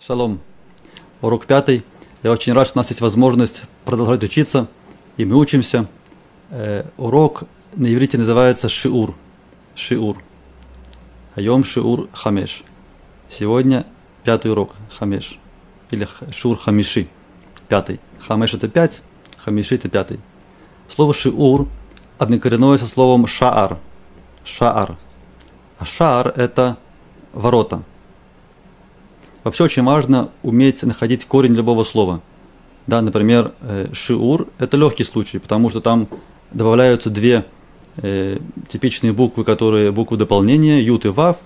Шалом. Урок пятый. Я очень рад, что у нас есть возможность продолжать учиться, и мы учимся. Э, урок на иврите называется Шиур. Шиур. Айом Шиур Хамеш. Сегодня пятый урок Хамеш. Или Шур Хамиши. Пятый. Хамеш это пять, Хамиши это пятый. Слово Шиур однокоренное со словом Шаар. Шаар. А Шаар это ворота. Вообще очень важно уметь находить корень любого слова. Да, например, э, шиур – это легкий случай, потому что там добавляются две э, типичные буквы, которые буквы дополнения, ют и вав.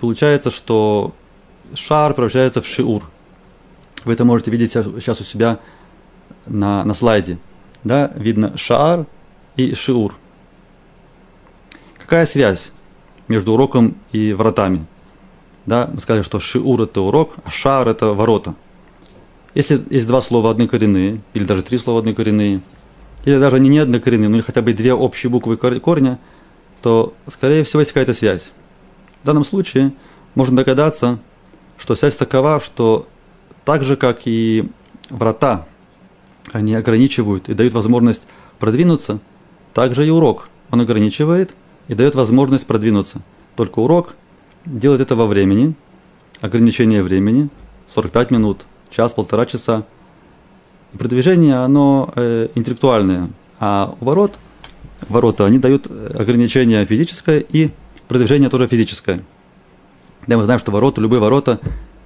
Получается, что шар превращается в шиур. Вы это можете видеть сейчас у себя на, на слайде. Да, видно шар и шиур. Какая связь между уроком и вратами? Да, мы сказали, что шиур это урок, а шар это ворота. Если есть два слова однокоренные, или даже три слова однокоренные, или даже они не однокоренные, но хотя бы две общие буквы корня, то, скорее всего, есть какая-то связь. В данном случае можно догадаться, что связь такова, что так же, как и врата, они ограничивают и дают возможность продвинуться, так же и урок. Он ограничивает и дает возможность продвинуться. Только урок делать это во времени, ограничение времени, 45 минут, час, полтора часа. Продвижение, оно э, интеллектуальное, а ворот, ворота, они дают ограничение физическое и продвижение тоже физическое. Да, мы знаем, что ворота, любые ворота,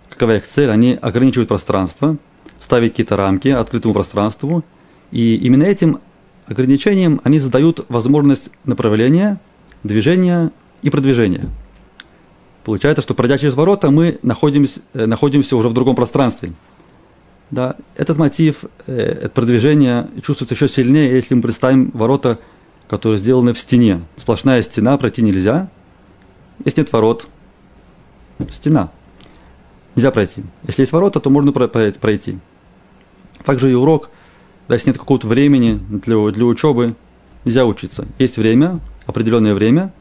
какова их цель, они ограничивают пространство, ставят какие-то рамки открытому пространству, и именно этим ограничением они задают возможность направления, движения и продвижения. Получается, что пройдя через ворота, мы находимся, э, находимся уже в другом пространстве. Да, этот мотив, э, это продвижение чувствуется еще сильнее, если мы представим ворота, которые сделаны в стене. Сплошная стена, пройти нельзя. Если нет ворот, стена. Нельзя пройти. Если есть ворота, то можно пройти. Также и урок, да, если нет какого-то времени для, для учебы, нельзя учиться. Есть время, определенное время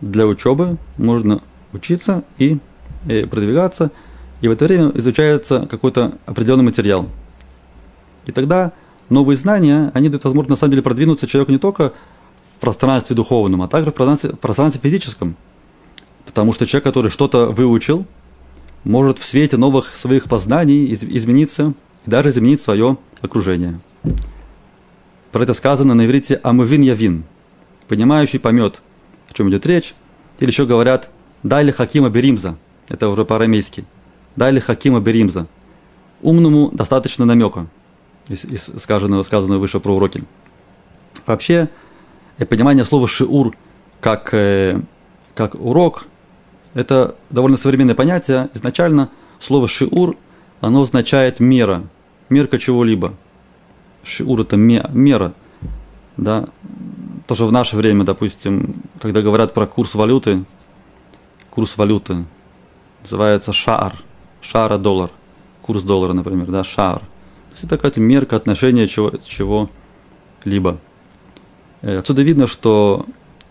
для учебы, можно учиться и, и продвигаться, и в это время изучается какой-то определенный материал. И тогда новые знания, они дают возможность на самом деле продвинуться человеку не только в пространстве духовном, а также в пространстве, в пространстве физическом. Потому что человек, который что-то выучил, может в свете новых своих познаний измениться и даже изменить свое окружение. Про это сказано на иврите «амывин явин», понимающий поймет, о чем идет речь, или еще говорят Дали Хакима Беримза. Это уже по-арамейски. Дали Хакима Беримза. Умному достаточно намека из, из сказанного, сказанного выше про уроки. Вообще, э, понимание слова шиур как, э, как урок, это довольно современное понятие. Изначально слово шиур, оно означает мера, мерка чего-либо. Шиур это мера. Да? Тоже в наше время, допустим, когда говорят про курс валюты, курс валюты. Называется шар. Шара доллар. Курс доллара, например, да, шар. То есть это какая-то мерка отношения чего, чего-либо. Э, отсюда видно, что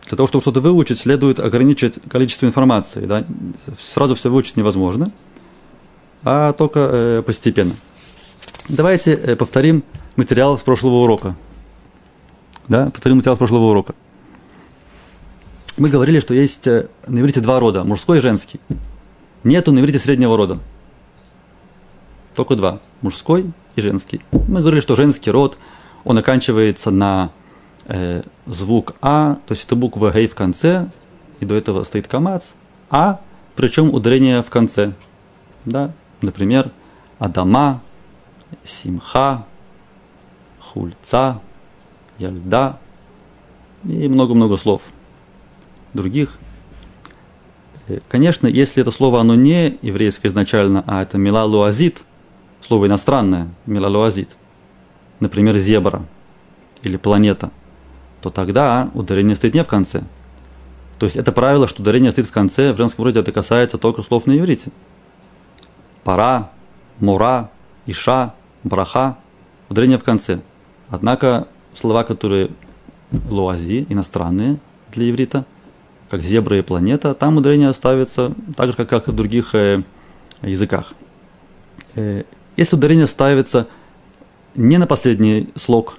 для того, чтобы что-то выучить, следует ограничить количество информации. Да? Сразу все выучить невозможно, а только э, постепенно. Давайте э, повторим материал с прошлого урока. Да, повторим материал с прошлого урока мы говорили, что есть э, на иврите два рода, мужской и женский. Нету на иврите среднего рода. Только два, мужской и женский. Мы говорили, что женский род, он оканчивается на э, звук А, то есть это буква Гей в конце, и до этого стоит камац, А, причем ударение в конце. Да? Например, Адама, Симха, Хульца, Яльда и много-много слов – других. Э, конечно, если это слово, оно не еврейское изначально, а это милалуазит, слово иностранное, милалуазит, например, зебра или планета, то тогда ударение стоит не в конце. То есть это правило, что ударение стоит в конце, в женском роде это касается только слов на иврите. Пара, мура, иша, браха, ударение в конце. Однако слова, которые луази, иностранные для иврита, как зебра и планета, там ударение ставится так же, как, и в других э, языках. Э, если ударение ставится не на последний слог,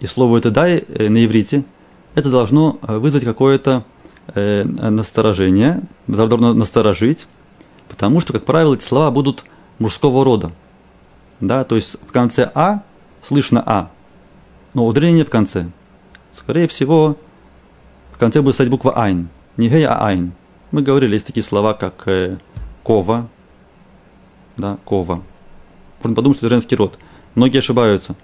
и слово это «дай» э, на иврите, это должно вызвать какое-то насторожение, должно насторожить, потому что, как правило, эти слова будут мужского рода. Да, то есть в конце «а» слышно «а», но ударение в конце. Скорее всего, в конце будет стоять буква «айн», не «гей», а «айн». Мы говорили, есть такие слова, как э, «кова», да, «кова». Можно подумать, что это женский род. Многие ошибаются.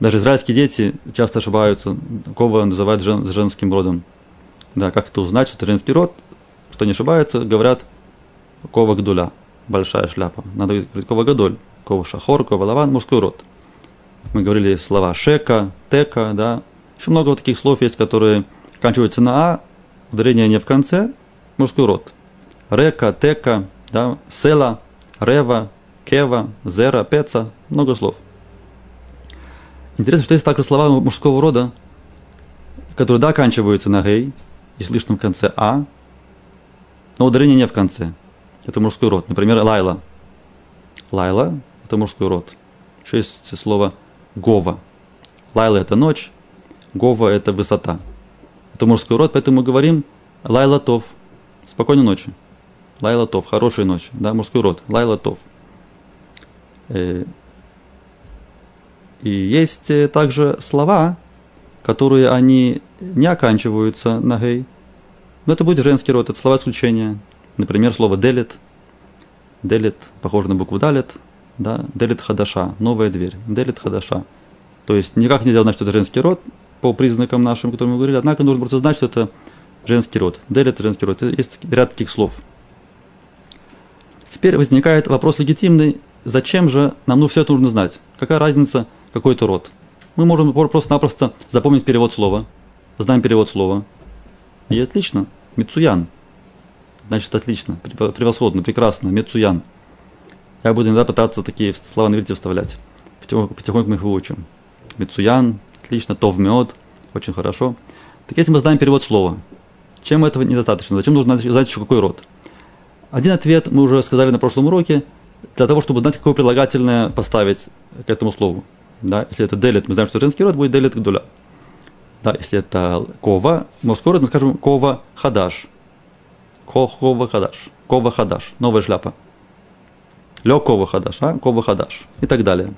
Даже израильские дети часто ошибаются. Кова называют жен, женским родом. Да, как это узнать, что это женский род? Что не ошибаются, говорят Кова Гдуля, большая шляпа. Надо говорить Кова Гадоль, Кова Шахор, Кова Лаван, мужской род. Мы говорили слова Шека, Тека, да. Еще много вот таких слов есть, которые оканчиваются на А, ударение не в конце, мужской род. Река, Тека, да, Села, Рева, Кева, Зера, Пеца, много слов. Интересно, что есть также слова мужского рода, которые, да, оканчиваются на гей, и слышно в конце а, но ударение не в конце. Это мужской род. Например, Лайла. Лайла – это мужской род. Еще есть слово Гова. Лайла – это ночь, Гова – это высота. Это мужской род, поэтому мы говорим Лайла Тов. Спокойной ночи. Лайла Тов, хорошая ночь. Да, мужской род. Лайла Тов. Э, и есть э, также слова, которые они не оканчиваются на гей. Но это будет женский род, это слова исключения. Например, слово делит. Делит похоже на букву далит. Да? Делит хадаша, новая дверь. Делит хадаша. То есть никак нельзя узнать, что это женский род по признакам нашим, которые мы говорили, однако нужно просто знать, что это женский род. Делит женский род. Есть ряд таких слов. Теперь возникает вопрос легитимный. Зачем же нам ну, все это нужно знать? Какая разница, какой это род? Мы можем просто-напросто запомнить перевод слова, знаем перевод слова. И отлично. Мицуян. Значит, отлично, превосходно, прекрасно. Мицуян. Я буду иногда пытаться такие слова на иврите вставлять. Потихоньку мы их выучим. Мицуян, отлично. Тов мед, очень хорошо. Так если мы знаем перевод слова, чем этого недостаточно? Зачем нужно знать еще какой род? Один ответ мы уже сказали на прошлом уроке, для того, чтобы знать, какое прилагательное поставить к этому слову. Да, если это делит, мы знаем, что женский род будет делит гдуля. Да, если это кова, мужской род, мы скажем кова хадаш. Кова хадаш. Кова хадаш. Новая шляпа. Лё кова хадаш, а? Кова хадаш. И так далее.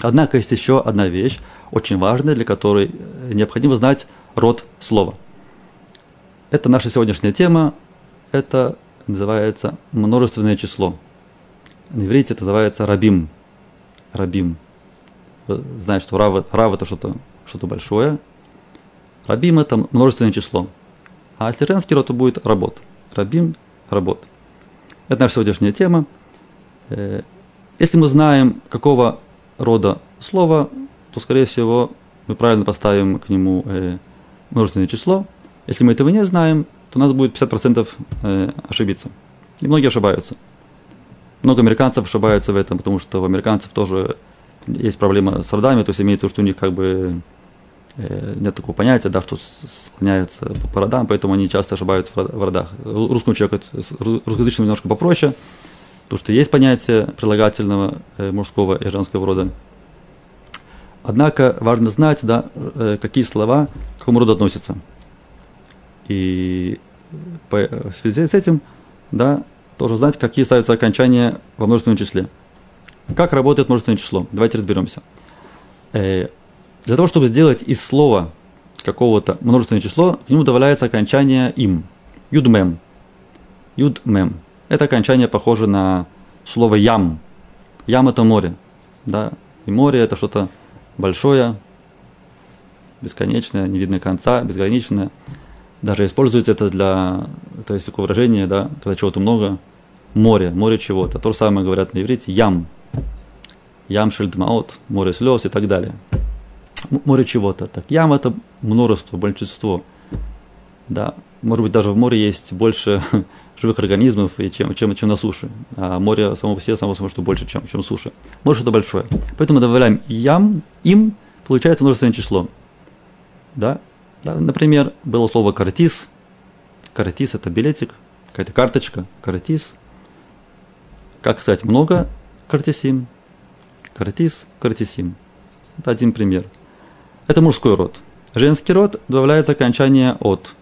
Однако есть еще одна вещь, очень важная, для которой необходимо знать род слова. Это наша сегодняшняя тема. Это называется множественное число. На иврите это называется рабим. Рабим. Вы знаете, что рав, рав это что-то что большое. Рабим это множественное число. А если женский род, то будет работ. Рабим – работ. Это наша сегодняшняя тема. Э, если мы знаем, какого рода слово, то, скорее всего, мы правильно поставим к нему э, множественное число. Если мы этого не знаем, то у нас будет 50% э, ошибиться. И многие ошибаются. Много американцев ошибаются в этом, потому что у американцев тоже есть проблема с родами, то есть имеется в виду, что у них как бы э, нет такого понятия, да, что склоняются по родам, поэтому они часто ошибаются в родах. Русскому человеку, русскоязычному немножко попроще, потому что есть понятие прилагательного э, мужского и женского рода. Однако важно знать, да, какие слова к какому роду относятся. И по, в связи с этим, да, тоже знать, какие ставятся окончания во множественном числе. Как работает множественное число? Давайте разберемся. Э, для того, чтобы сделать из слова какого-то множественное число, к нему добавляется окончание им. Юдмем. Юдмем. Это окончание похоже на слово ям. Ям это море. Да? И море это что-то большое, бесконечное, не видно конца, безграничное даже используется это для, то есть такое выражение, да, когда чего-то много, море, море чего-то. То же самое говорят на иврите, ям, ям шельдмаот, море слез и так далее. Море чего-то. Так, ям это множество, большинство. Да, может быть, даже в море есть больше живых организмов, чем, чем, чем на суше. А море само по себе, само собой, что больше, чем, чем суша. Море что-то большое. Поэтому мы добавляем ям, им, получается множественное число. Да? Да, например, было слово «картис». «Картис» – это билетик, какая-то карточка, «картис». Как сказать много, картисим. Картис, картисим. Это один пример. Это мужской род. Женский род добавляется окончание от.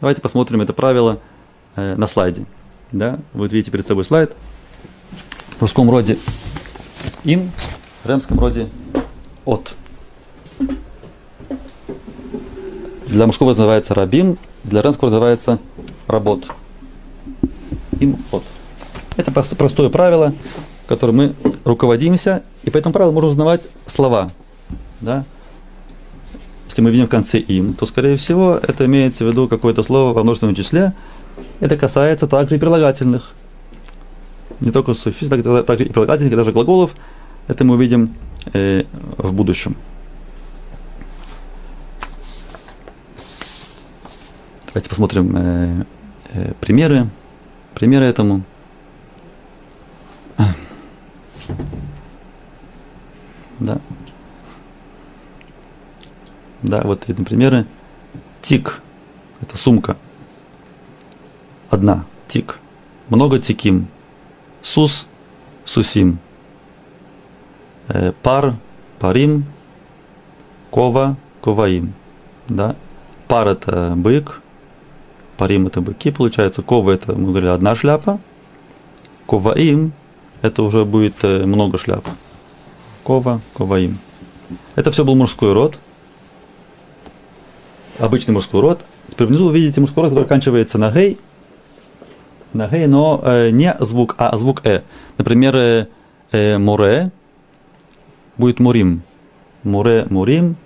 Давайте посмотрим это правило э, на слайде. Да? Вы видите перед собой слайд. В мужском роде им, в женском роде от. Для мужского называется рабим, для женского называется работ. Им от. Это простое правило, которым мы руководимся, и по этому правилу можем узнавать слова. Да? Если мы видим в конце им, то, скорее всего, это имеется в виду какое-то слово во множественном числе. Это касается также и прилагательных. Не только существ, так, также и прилагательных, и даже глаголов. Это мы увидим э, в будущем. Давайте посмотрим э, э, примеры, примеры этому. Да. Да, вот видны примеры. Тик – это сумка. Одна. Тик. Много тиким. Сус – сусим. Э, пар – парим. Кова – коваим. Да. Пар – это бык. Парим – это быки, получается. Кова – это, мы говорили, одна шляпа. Коваим – это уже будет э, много шляп. Кова, коваим. Это все был мужской род – обычный мужской род. Теперь внизу вы видите мужской род, который оканчивается на гей, на гей, но э, не звук А, а звук Э. Например, э, э, море будет мурим. Море, мурим.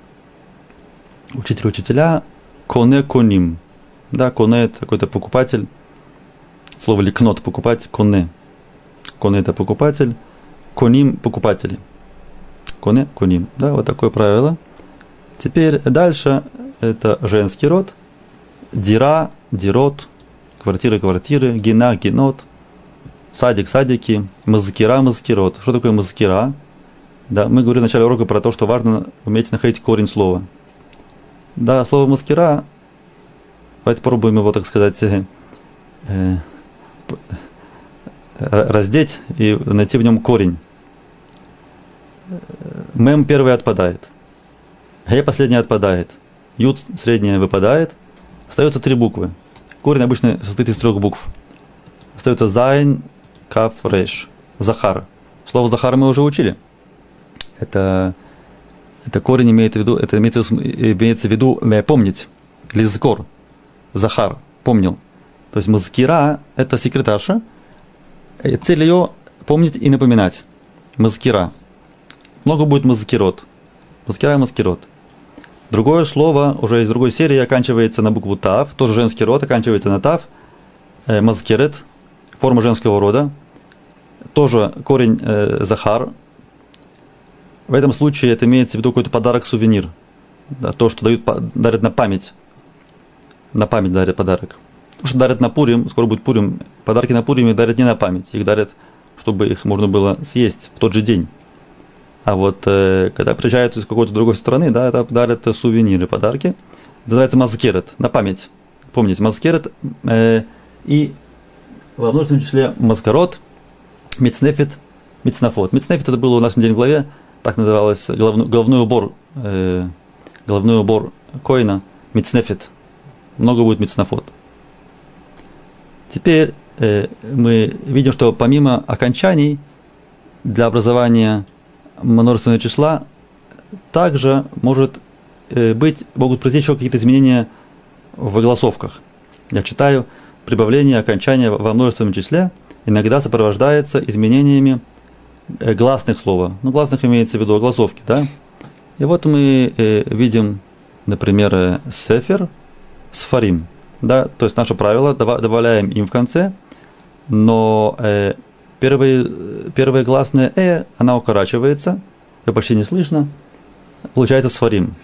Учитель, учителя. Коне, коним. Да, коне это какой-то покупатель. Слово ликнот покупать, коне. Коне это покупатель. Коним покупатели. Коне, коним. Да, вот такое правило. Теперь дальше это женский род, дира, дирот, квартира, квартиры, гина, генот, садик, садики, мазкира, мазкирот. Что такое мазкира? Да, мы говорили в начале урока про то, что важно уметь находить корень слова. Да, слово маскира, давайте попробуем его, так сказать, э, э, раздеть и найти в нем корень. Мем первый отпадает. Ге последний отпадает. Юд средняя выпадает. Остается три буквы. Корень обычно состоит из трех букв. Остается Зайн, Каф, Реш. Захар. Слово Захар мы уже учили. Это, это корень имеет в виду, это имеется, имеется в виду э, помнить. Лизкор. Захар. Помнил. То есть мазкира – это секретарша. И цель ее помнить и напоминать. Мазкира. Много будет мазкирот. Мазкира и маскирот. Другое слово уже из другой серии оканчивается на букву Тав, тоже женский род, оканчивается на Тав. Э, Мазкерет, форма женского рода. Тоже корень э, Захар. В этом случае это имеется в виду какой-то подарок-сувенир. Да, то, что дают, дарят на память. На память дарят подарок. То, что дарят на Пурим, скоро будет Пурим, подарки на Пурим дарят не на память, их дарят, чтобы их можно было съесть в тот же день. А вот э, когда приезжают из какой-то другой страны, да, это дарят сувениры, подарки. Это называется мазкерет, на память. Помните, мазкерет э, и во множественном числе маскарот, мецнефит, мецнафот. Мецнефит это было у нас в недельной главе, так называлось головной, головной убор, э, головной убор коина, мецнефит. Много будет мецнафот. Теперь э, мы видим, что помимо окончаний для образования множественного числа, также может э, быть, могут произойти еще какие-то изменения в голосовках. Я читаю, прибавление окончания во множественном числе иногда сопровождается изменениями э, гласных слова. Ну, гласных имеется в виду огласовки, да? И вот мы э, видим, например, сефер, сфарим, да, то есть наше правило добавляем им в конце, но Первые, первая гласная «э», она укорачивается, ее почти не слышно, получается «сварим».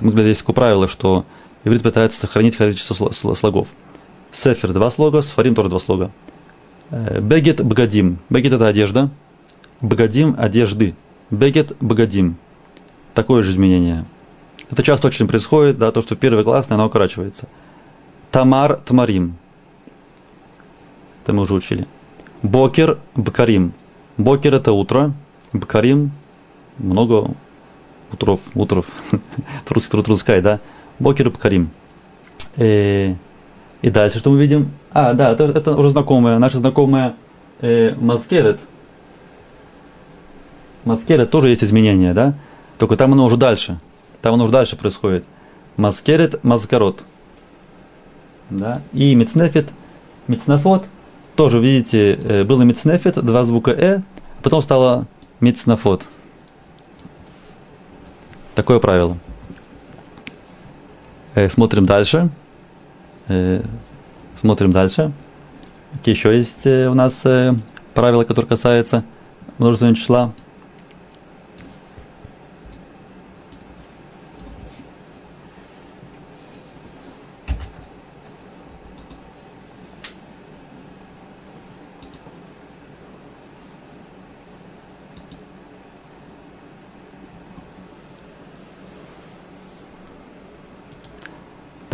Мы говорили, есть такое правило, что иврит пытается сохранить количество слогов. Сефер – два слога, сфарим – тоже два слога. Э, бегет – бгадим. Бегет – это одежда. Бгадим – одежды. Бегет – бгадим. Такое же изменение. Это часто очень происходит, да, то, что первая гласная, она укорачивается. Тамар – тмарим. Это мы уже учили. Бокер Бакарим. Бокер это утро, Бакарим много утров, утров, по-русски сказать, да? Бокер Бакарим. И, и дальше что мы видим? А, да, это, это уже знакомая, наша знакомая э, Маскерет. Маскерет тоже есть изменения, да? Только там оно уже дальше. Там оно уже дальше происходит. Маскерет, маскарот. Да? И мицнефит, мицнафот. Тоже, видите, э, было мицнефит, два звука э, а потом стало мицнафот. Такое правило. Э, смотрим дальше. Э, смотрим дальше. Еще есть у нас правила, которые касаются множественного числа?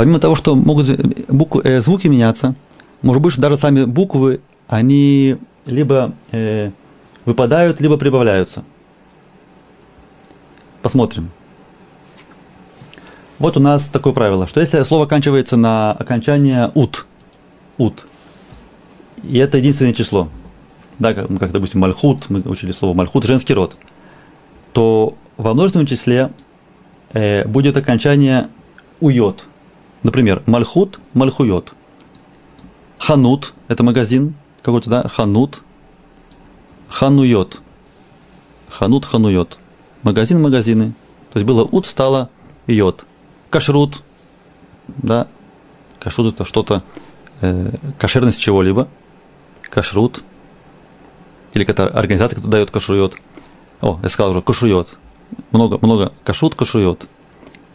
Помимо того, что могут буквы, э, звуки меняться, может быть, что даже сами буквы, они либо э, выпадают, либо прибавляются. Посмотрим. Вот у нас такое правило, что если слово оканчивается на окончание ут, ут, и это единственное число, да, как, как допустим, мальхут, мы учили слово мальхут, женский род, то во множественном числе э, будет окончание уйот, Например, Мальхут, Мальхуйот. Ханут – это магазин какой-то, да? Ханут, Хануйот. Ханут, Хануйот. Магазин, магазины. То есть было ут, стало йод. Кашрут, да? Кашрут – это что-то, э, кошерность чего-либо. Кашрут. Или какая-то организация, которая дает кашрует. О, я сказал уже, кашрует. Много, много кашрут, кашрует.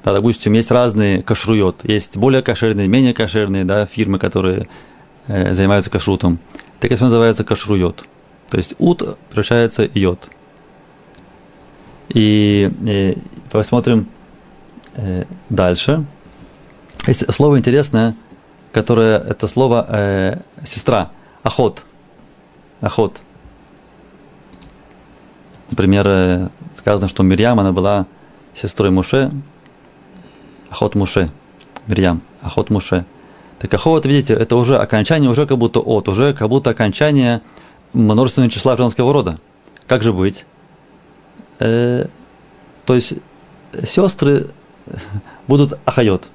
Да, допустим, есть разные кашрует, есть более кошерные, менее кошерные да, фирмы, которые э, занимаются кашрутом. Так это называется кашрует. То есть ут превращается йод. И, и посмотрим э, дальше. Есть слово интересное, которое это слово э, сестра, охот. Охот. Например, э, сказано, что Мирьям, она была сестрой Муше, Ахот Муше, Мирьям, Ахот Муше. Так Ахот, видите, это уже окончание, уже как будто от, уже как будто окончание множественного числа женского рода. Как же быть? Э, то есть сестры будут ахайот.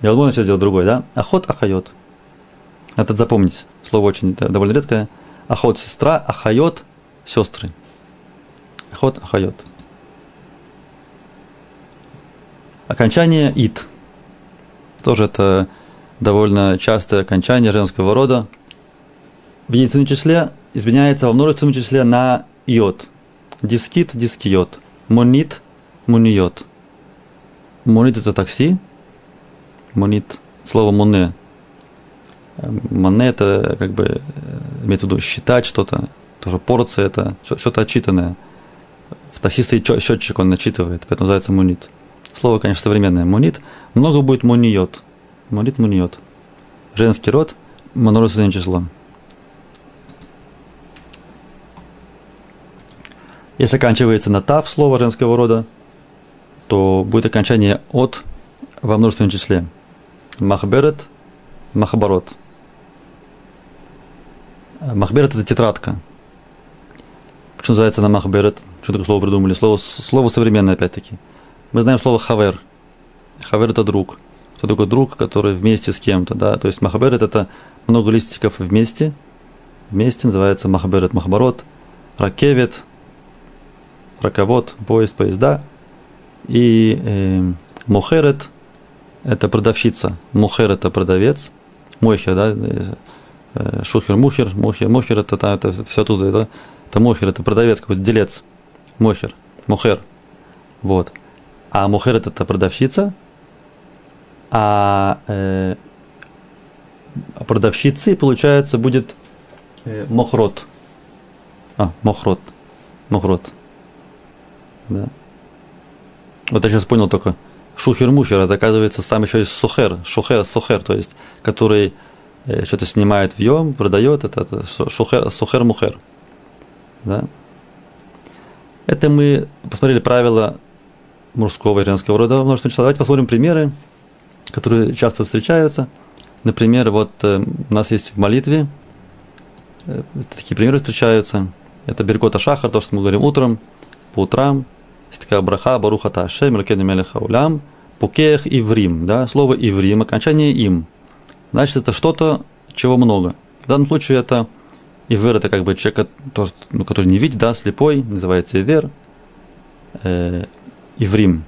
Невозможно сейчас сделать другой, да? אחות, אחיות. Это запомнить. Слово очень довольно редкое. אחות – сестра, אחיות – сестры. אחות, אחיות. Окончание «ית». Тоже это довольно частое окончание женского рода. В единственном числе изменяется во множественном числе на «יות». דיסקית, דיסקיות. Монит, муниот. Монит – это такси. Монит – слово «моне». Моне – это как бы имеется в виду считать что-то. Тоже порция – это что-то отчитанное. В такси стоит счетчик, он начитывает, поэтому называется монит. Слово, конечно, современное. Мунит. Много будет муниот. Мунит, муниот. Женский род, множественное число. Если оканчивается на тав слово женского рода, то будет окончание от во множественном числе. Махберет, махбарот. Махберет – это тетрадка. Почему называется она махберет? Что такое слово придумали? Слово, слово современное опять-таки – мы знаем слово хавер. Хавер – это друг. Кто такой друг, который вместе с кем-то, да? То есть махаберет – это много листиков вместе. Вместе называется махаберет, махабарот, ракевет, раковод, поезд, поезда. И э, мухерет – это продавщица. Мухер – это продавец. Мохер, да? Э, шухер, мухер, мухер, мухер – это, это, это, это все оттуда. Это, это мухер, это продавец, какой-то делец. Мохер, мухер. Вот а мухерет это продавщица, а э, продавщицы, получается, будет э, мохрот. А, мохрот. Мохрот. Да. Вот я сейчас понял только. Шухер-мухер, это оказывается сам еще есть сухер, шухер, сухер, то есть, который э, что-то снимает в йом, продает, это, это шухер, сухер-мухер. Да? Это мы посмотрели правила мужского и женского рода множественного числа. Давайте посмотрим примеры, которые часто встречаются. Например, вот э, у нас есть в молитве э, такие примеры встречаются. Это Беркота Шахар, то, что мы говорим утром, по утрам. Есть такая браха, Баруха Ташем, Лакену Мелеха Пукех Иврим, да, слово Иврим, окончание им. Значит, это что-то, чего много. В данном случае это Ивер, это как бы человек, ну, который не видит, да, слепой, называется Ивер. Э, Иврим.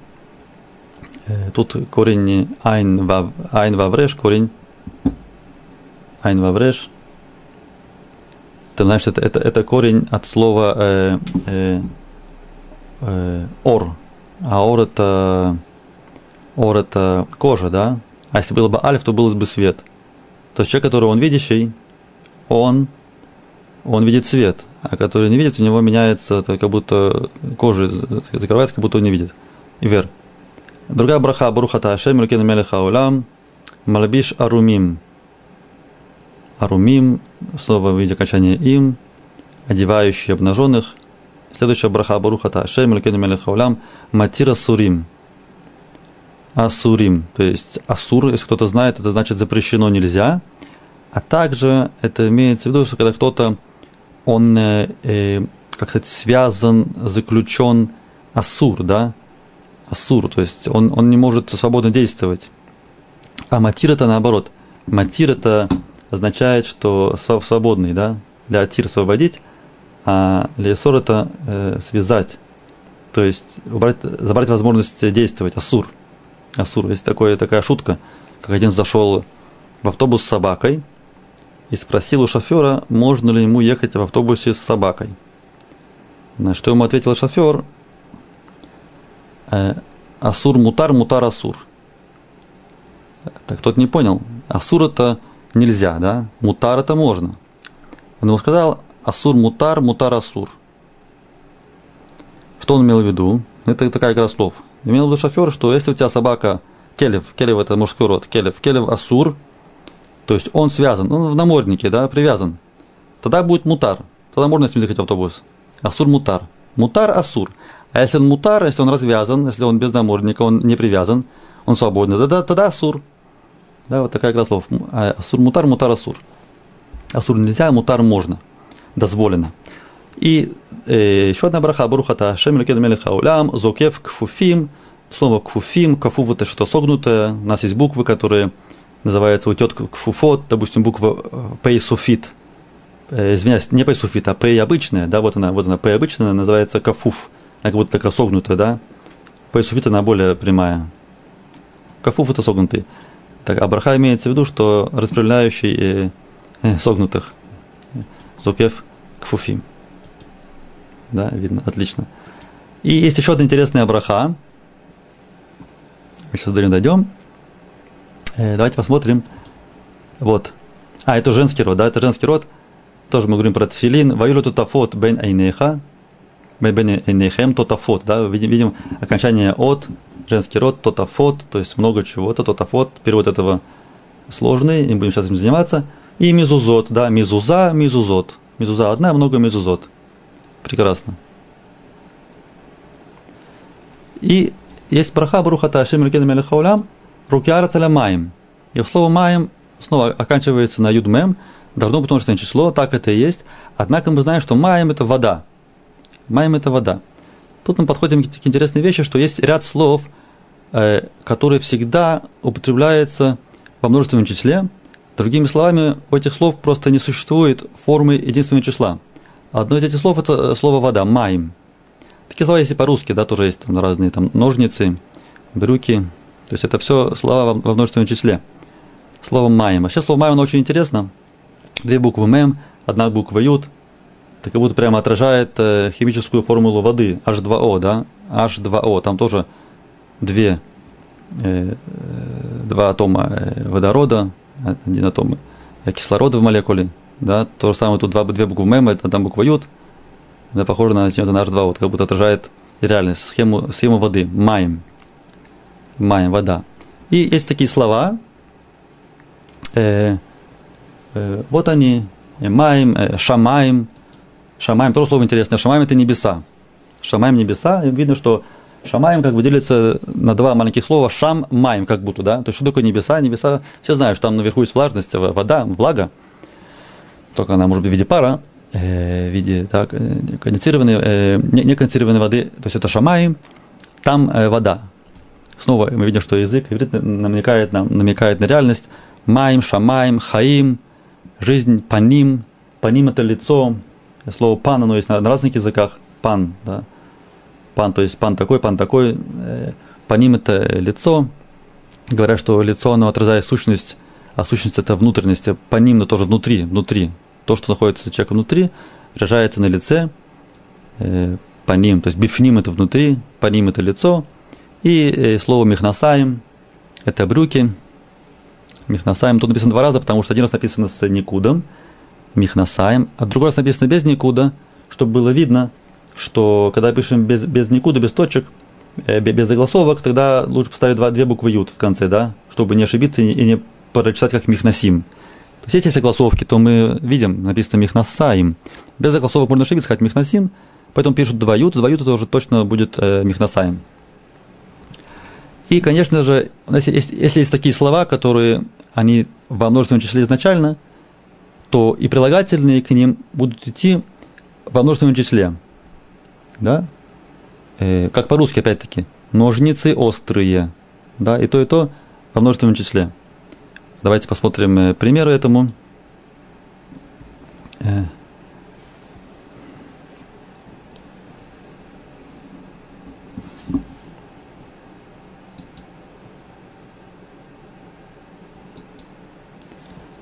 Э, тут корень Айн, вав, айн Вавреш, корень Айн Вавреш. Ты знаешь, это, это, это корень от слова э, э, э, ор. А ор это, ор это кожа, да? А если было бы альф, то был бы свет. То есть человек, который он видящий, он, он видит свет, а который не видит, у него меняется, как будто кожа закрывается, как будто он не видит. Вер. Другая браха, барухата Ашем, Рукена Мелеха Улам, Малабиш Арумим. Арумим, слово в виде окончания им, одевающий обнаженных. Следующая браха, барухата Ашем, Рукена Мелеха Улам, Матира Сурим. Асурим, то есть асур, если кто-то знает, это значит запрещено, нельзя. А также это имеется в виду, что когда кто-то, он, э, э как сказать, связан, заключен асур, да, асур, то есть он, он не может свободно действовать. А матир это наоборот. Матир это означает, что свободный, да, для атир освободить, а лесор это э, связать, то есть убрать, забрать возможность действовать, асур. Асур. Есть такое, такая шутка, как один зашел в автобус с собакой и спросил у шофера, можно ли ему ехать в автобусе с собакой. На что ему ответил шофер, Э, асур мутар, мутар асур. Так тот не понял. Асур это нельзя, да? Мутар это можно. Он ему сказал асур мутар, мутар асур. Что он имел в виду? Это такая игра слов. Имел в виду шофер, что если у тебя собака келев, келев это мужской род, келев, келев асур, то есть он связан, он в наморднике, да, привязан, тогда будет мутар. Тогда можно с ним ехать в автобус. Асур мутар. Мутар асур. А если он мутар, если он развязан, если он без намордника, он не привязан, он свободный, тогда, тогда асур. Да, вот такая игра слов. А, асур мутар, мутар асур. Асур нельзя, мутар можно. Дозволено. И э, еще одна браха, барухата, шем лукед мелеха улям, зокев кфуфим, слово кфуфим, кафув это что согнутое, у нас есть буквы, которые называются утет кфуфот, допустим, буква э, пейсуфит, э, извиняюсь, не пейсуфит, а пей обычная, да, вот она, вот она, пей обычная, называется кафуф она как будто такая согнутая, да? Поясуфит она более прямая. Кафуф это согнутый. Так, а браха имеется в виду, что распределяющий э, э, согнутых. Зукев кфуфим. Да, видно, отлично. И есть еще одна интересная браха. Мы сейчас до нее дойдем. Э, давайте посмотрим. Вот. А, это женский род, да, это женский род. Тоже мы говорим про тфилин. Ваюлю тутафот бен айнеха. Нейхем тотафот, да, видим, видим окончание от, женский род, тотафот, то есть много чего, это тотафот, перевод этого сложный, не будем сейчас этим заниматься. И мизузот, да, мизуза, мизузот. Мизуза одна, много мизузот. Прекрасно. И есть браха Бруха Ташим Рикена Мелехаулям, Рукиара Целя Маем. И слово Маем снова оканчивается на Юдмем, должно быть множественное число, так это и есть. Однако мы знаем, что Маем это вода. Майм – это вода. Тут мы подходим к интересной вещи, что есть ряд слов, э, которые всегда употребляются во множественном числе. Другими словами, у этих слов просто не существует формы единственного числа. Одно из этих слов – это слово «вода» – «майм». Такие слова есть и по-русски, да, тоже есть там разные там ножницы, брюки. То есть это все слова во множественном числе. Слово «майм». Вообще слово «майм» оно очень интересно. Две буквы «мэм», одна буква «ют», это как будто прямо отражает э, химическую формулу воды, H2O, да, H2O, там тоже две, э, два атома э, водорода, один атом кислорода в молекуле, да, то же самое тут два, две буквы это там буква Ют, это похоже на чем-то на H2O, вот как будто отражает реальность, схему, схему воды, маем, маем, вода. И есть такие слова, э, э, вот они, маем, э, шамаем, Шамаем тоже слово интересное. Шамаем это небеса. Шамаем небеса. И видно, что Шамаем как бы делится на два маленьких слова. Шам маем как будто, да. То есть что такое небеса? Небеса, все знают, что там наверху есть влажность, вода, влага. Только она может быть в виде пара, э, в виде так, э, конденсированной, э, неконденсированной воды. То есть это шамаем, там э, вода. Снова мы видим, что язык иврит намекает, нам, намекает на реальность. Маем, шамаем, хаим, жизнь, паним. Паним – это лицо. Слово пан, оно есть на, на разных языках. Пан, да. Пан, то есть пан такой, пан такой. Э, паним – это лицо. Говорят, что лицо, оно отражает сущность, а сущность – это внутренность. Паним – это тоже внутри, внутри. То, что находится человека внутри, выражается на лице. Э, паним, то есть бифним – это внутри, паним – это лицо – и э, слово мехнасаем – это брюки. Мехнасаем тут написано два раза, потому что один раз написано с никудом, мехнасаем, а другой раз написано без никуда, чтобы было видно, что когда пишем без, без никуда, без точек, э, без загласовок, тогда лучше поставить два, две буквы ют в конце, да, чтобы не ошибиться и не прочитать как мехнасим. То есть если есть загласовки, то мы видим, написано мехнасаим. Без загласовок можно ошибиться, сказать мехнасим, поэтому пишут два ют, два ют это уже точно будет э, мехнасаим. И, конечно же, если, если есть такие слова, которые они во множественном числе изначально, то и прилагательные к ним будут идти во множественном числе. Да? Э, как по-русски, опять-таки. Ножницы острые. Да? И то, и то во множественном числе. Давайте посмотрим э, примеры этому.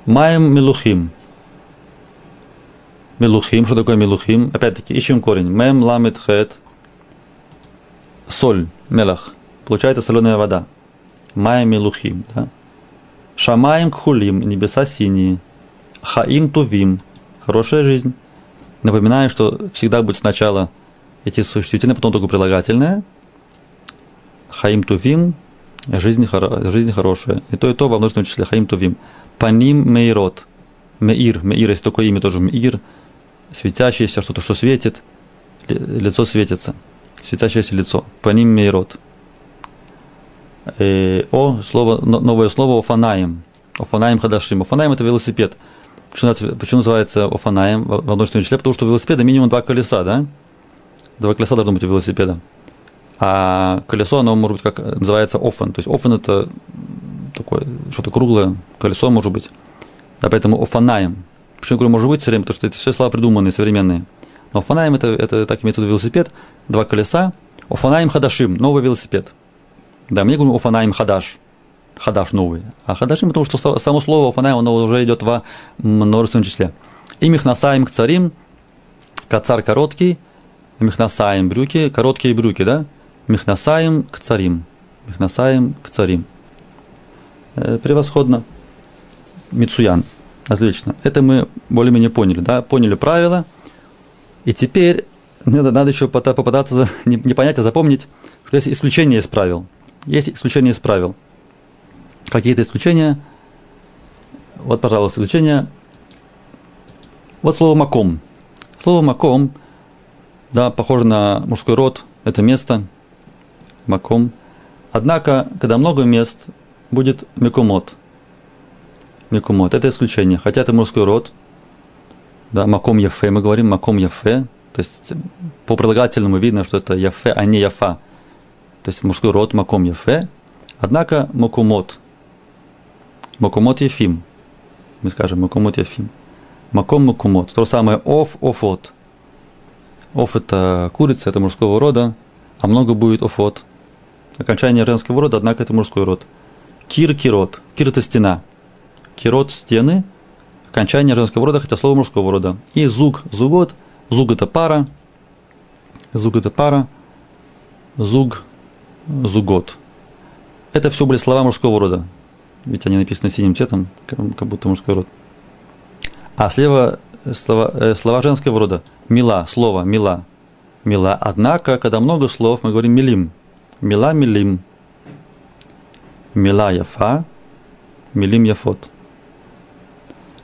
Маем милухим. Милухим, что такое милухим? Опять-таки, ищем корень. Мем ламет хет. Соль, мелах. Получается соленая вода. Маем милухим. Да? Шамаем кхулим, небеса синие. Хаим тувим, хорошая жизнь. Напоминаю, что всегда будет сначала эти существительные, потом только прилагательное. Хаим тувим, жизнь, жизнь хорошая. И то, и то во множественном числе. Хаим тувим. Паним Мейрот. Меир. Меир есть такое имя тоже. Меир. Светящееся, что-то, что светит. Лицо светится. Светящееся лицо. Паним Мейрот. Э, о, слово, новое слово Офанаем. Офанаем Хадашим. Офанаем это велосипед. Почему, почему называется Офанаем в множественном числе? Потому что у велосипеда минимум два колеса, да? Два колеса должно быть у велосипеда. А колесо, оно может быть как называется офен. То есть офен это такое, что-то круглое, колесо может быть. Да, поэтому офанаем. Почему я говорю, может быть все время, потому что это все слова придуманные, современные. Но офанаем это, это так имеется в виду велосипед, два колеса. Офанаем хадашим, новый велосипед. Да, мне говорю офанаем хадаш. Хадаш новый. А хадашим, потому что само слово офанаем, оно уже идет во множественном числе. И михнасаем к царим, кацар короткий, михнасаем брюки, короткие брюки, да? Михнасаем к царим. Михнасаем к царим. Э, превосходно. Мицуян. Отлично. Это мы более-менее поняли, да? Поняли правила. И теперь надо, надо еще попытаться не, не понять, а запомнить, что есть исключения из правил. Есть исключения из правил. Какие-то исключения. Вот, пожалуйста, исключения. Вот слово маком. Слово маком, да, похоже на мужской род, это место, маком. Однако, когда много мест, будет мекумот. Мекумот. Это исключение. Хотя это мужской род. Да, маком яфе, мы говорим маком яфе. То есть по прилагательному видно, что это яфе, а не яфа. То есть мужской род маком яфе. Однако макумот. Макумот яфим. Мы скажем макумот яфим. Маком макумот. То же самое оф, офот. Оф это курица, это мужского рода, а много будет офот. Окончание женского рода, однако это мужской род. Кир, кирот. Кир – это стена. Кирот – стены. Окончание женского рода, хотя слово мужского рода. И зуг, зугот. Зуг – это пара. Зуг – это пара. Зуг, зугот. Это все были слова мужского рода. Ведь они написаны синим цветом, как будто мужской род. А слева слова, э, слова женского рода. Мила, слово, мила. Мила. Однако, когда много слов, мы говорим милим. Мила, милим. Мила яфа, милим яфот.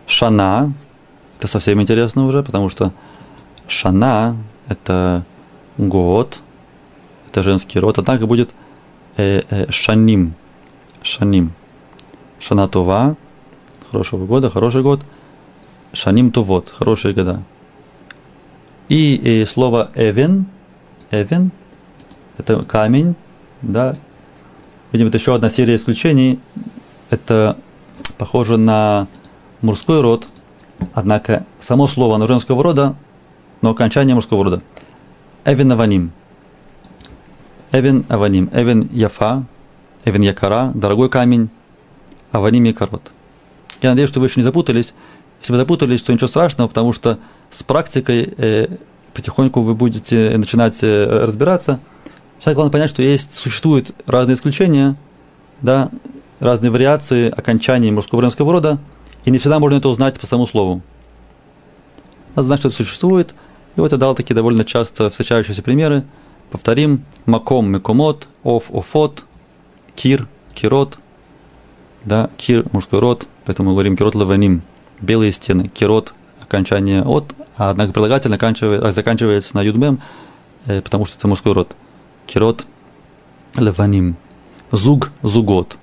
Шана, это совсем интересно уже, потому что Шана – это год, это женский род, однако будет э, э, шаним, шаним. Шана Това, хорошего года, хороший год. Шаним Тувот, хорошие года. И, и слово Эвен, Эвен, это камень, да. Видимо, это еще одна серия исключений. Это похоже на мужской род, однако само слово оно женского рода, но окончание мужского рода. Эвен Аваним. Эвен Аваним. Эвен Яфа. Эвен Якара. Дорогой камень. Аваним Якарот. Я надеюсь, что вы еще не запутались. Если вы запутались, то ничего страшного, потому что с практикой э, потихоньку вы будете начинать э, разбираться. Сейчас главное понять, что есть, существуют разные исключения, да, разные вариации окончаний мужского и женского рода, и не всегда можно это узнать по самому слову. Надо знать, что это существует. И вот я дал такие довольно часто встречающиеся примеры. Повторим. Маком, мекомот, оф, офот, кир, кирот. Да, кир, мужской род, поэтому мы говорим кирот лаваним, белые стены. Кирот, окончание от, а однако прилагательно заканчивается, на юдмем, э, потому что это мужской род. Кирот лаваним. Зуг, зугот.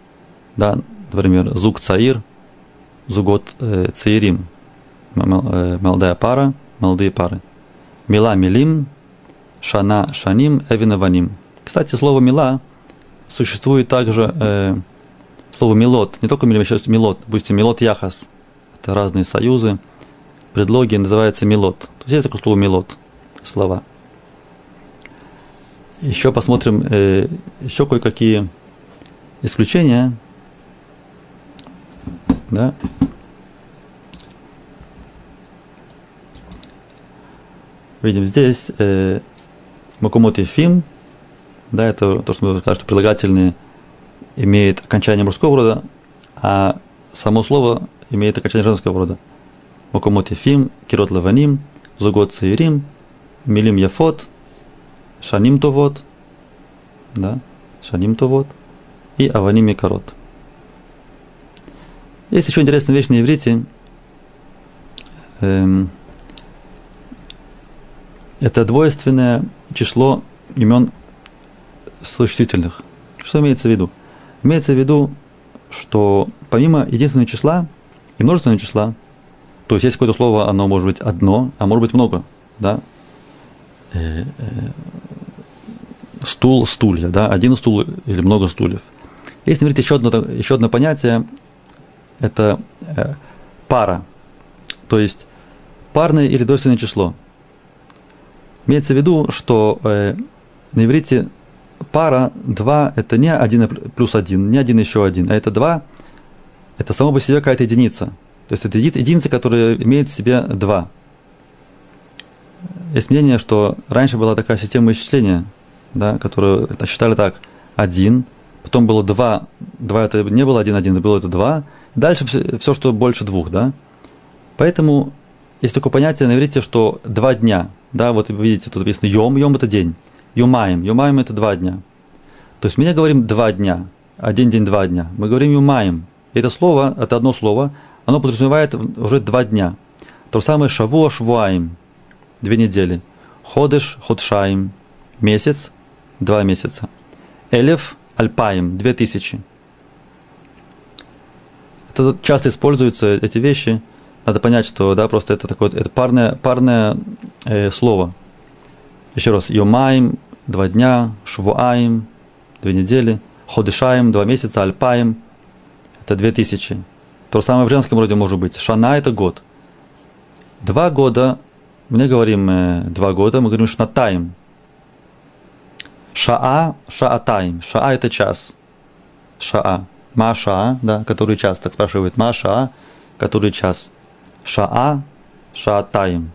Да, например, зуг цаир, зугот э, цаирим. Молодая пара, молодые пары. Мила милим, шана шаним, эвинаваним. Кстати, слово мила существует также э, слово милот, не только милим, еще милот, допустим, милот яхас. Это разные союзы, предлоги, называется милот. То есть есть такое слово милот, слова. Еще посмотрим, э, еще кое-какие исключения. Да? видим здесь э, Макумот Ефим, да, это то, что мы сказали, что прилагательные имеет окончание мужского рода, а само слово имеет окончание женского рода. Макумот Ефим, Кирот Лаваним, Зугот Цаирим, Милим Яфот, Шаним Товот, да, Шаним Товот и Аваним Якорот. Есть еще интересная вещь на иврите. Эм, это двойственное число имен существительных. Что имеется в виду? Имеется в виду, что помимо единственного числа и множественного числа, то есть есть какое-то слово, оно может быть одно, а может быть много, да? Стул, стулья, да, один стул или много стульев. Есть, смотрите, еще одно, еще одно понятие, это э, пара, то есть парное или двойственное число – Имеется в виду, что э, на иврите пара два это не один плюс один, не один еще один, а это два, это само по себе какая-то единица. То есть это единица, которая имеет в себе два. Есть мнение, что раньше была такая система исчисления, да, которую считали так, один, потом было два, два это не было один, один, было это два, дальше все, все, что больше двух, да. Поэтому есть такое понятие на что два дня – да, вот вы видите, тут написано йом, йом это день. Юмаем, юмаем это два дня. То есть мы не говорим два дня, один день, два дня. Мы говорим юмаем. это слово, это одно слово, оно подразумевает уже два дня. То же самое шавуа, швуаем, две недели. Ходыш, ходшаем, месяц, два месяца. Элев, альпаем, две тысячи. Это часто используются эти вещи – надо понять, что да, просто это такое, это парное, парное э, слово. Еще раз, йомаем, два дня, швуаем, две недели, ходышаем, два месяца, альпаем, это две тысячи. То же самое в женском роде может быть. Шана – это год. Два года, мы не говорим э, два года, мы говорим шнатаем. Шаа, шаатаем. Шаа – это час. Шаа. Маша, да, который час, так спрашивает. Маша, который час. Шаа, шаатаим.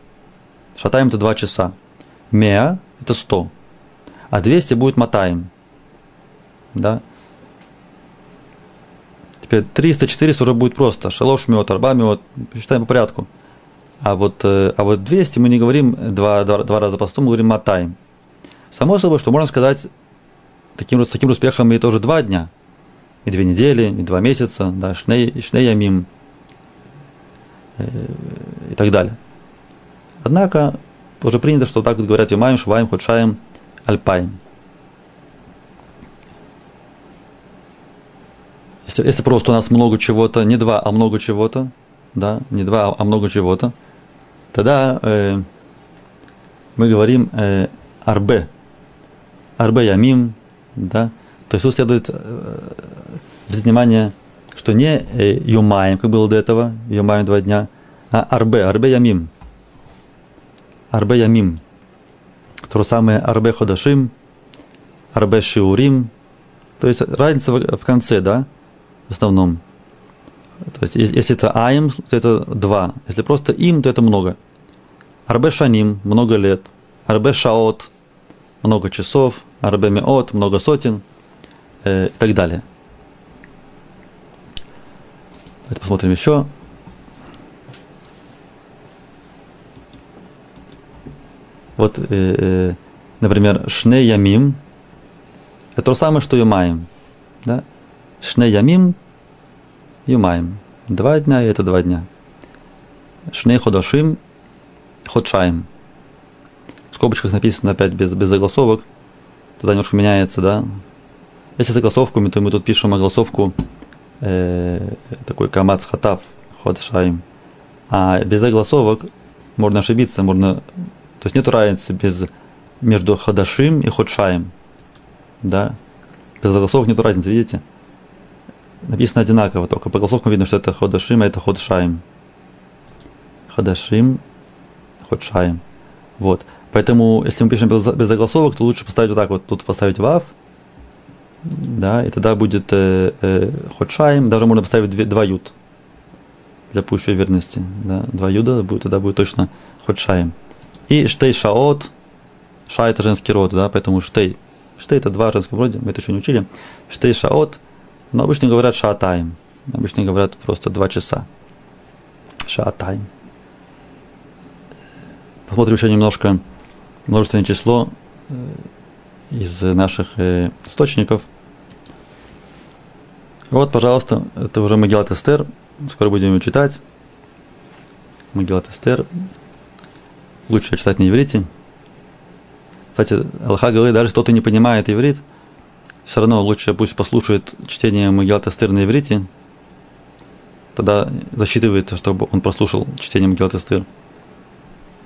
Шатаим это два часа. Меа это сто. А 200 будет матаем. Да? Теперь 300, 400 уже будет просто. Шалош мед, арба мед. Считаем по порядку. А вот, э, а вот 200 мы не говорим два, два, два раза по 100, мы говорим матаем. Само собой, что можно сказать таким, с таким успехом и тоже два дня, и две недели, и два месяца, да, шней, шней ямим, Э, и так далее. Однако уже принято, что так говорят Юмаем, Шваем, Ходшаем, Альпаем. Если, если просто у нас много чего-то, не два, а много чего-то, да, не два, а много чего-то, тогда э, мы говорим э, арбе, арбе ямим, да, то есть тут следует э, внимание, что не э, юмаем, как было до этого, юмаем два дня, а арбе, арбе ямим, арбе ямим, то же самое арбе ходашим, арбе шиурим, то есть разница в конце, да, в основном. То есть, если это аим, то это два. Если просто им, то это много. Арбе шаним, много лет. Арбе шаот, много часов. Арбе меот, много сотен. Э, и так далее. Давайте посмотрим еще. Вот, э, э, например, шне ямим. Это то же самое, что юмаем. Да? Шне ямим, юмаем. Два дня, и это два дня. Шне ходашим, ходшаем. В скобочках написано опять без, без заголосовок. Тогда немножко меняется, да. Если заголосовками, то мы тут пишем огласовку э, такой камац хатав, ходшаем. А без заголосовок можно ошибиться, можно... То есть нет разницы без, между ходашим и ходшаем. Да. Без заголосовок нет разницы, видите? написано одинаково, только по голосовкам видно, что это Ходашим, а это Ходшаим. Ходашим, Ходшаим. Вот. Поэтому, если мы пишем без, без заголосовок, то лучше поставить вот так вот, тут поставить вав, да, и тогда будет э, э, Ходшаим, даже можно поставить две, два ют для пущей верности, да, два юда, будет, тогда будет точно Ходшаим. И Штей Шаот, Ша это женский род, да, поэтому Штей. Штей это два женских рода, мы это еще не учили. Штей Шаот – но обычно говорят шаатаем. Обычно говорят просто два часа. Шаатаем. Посмотрим еще немножко множественное число э, из наших э, источников. Вот, пожалуйста, это уже Магеллат Эстер. Скоро будем его читать. Магеллат Эстер. Лучше читать на иврите. Кстати, Аллаха говорит, даже кто-то не понимает иврит – все равно лучше пусть послушает чтение Магилат Эстер на иврите, тогда засчитывается, чтобы он прослушал чтение Магилат Эстер,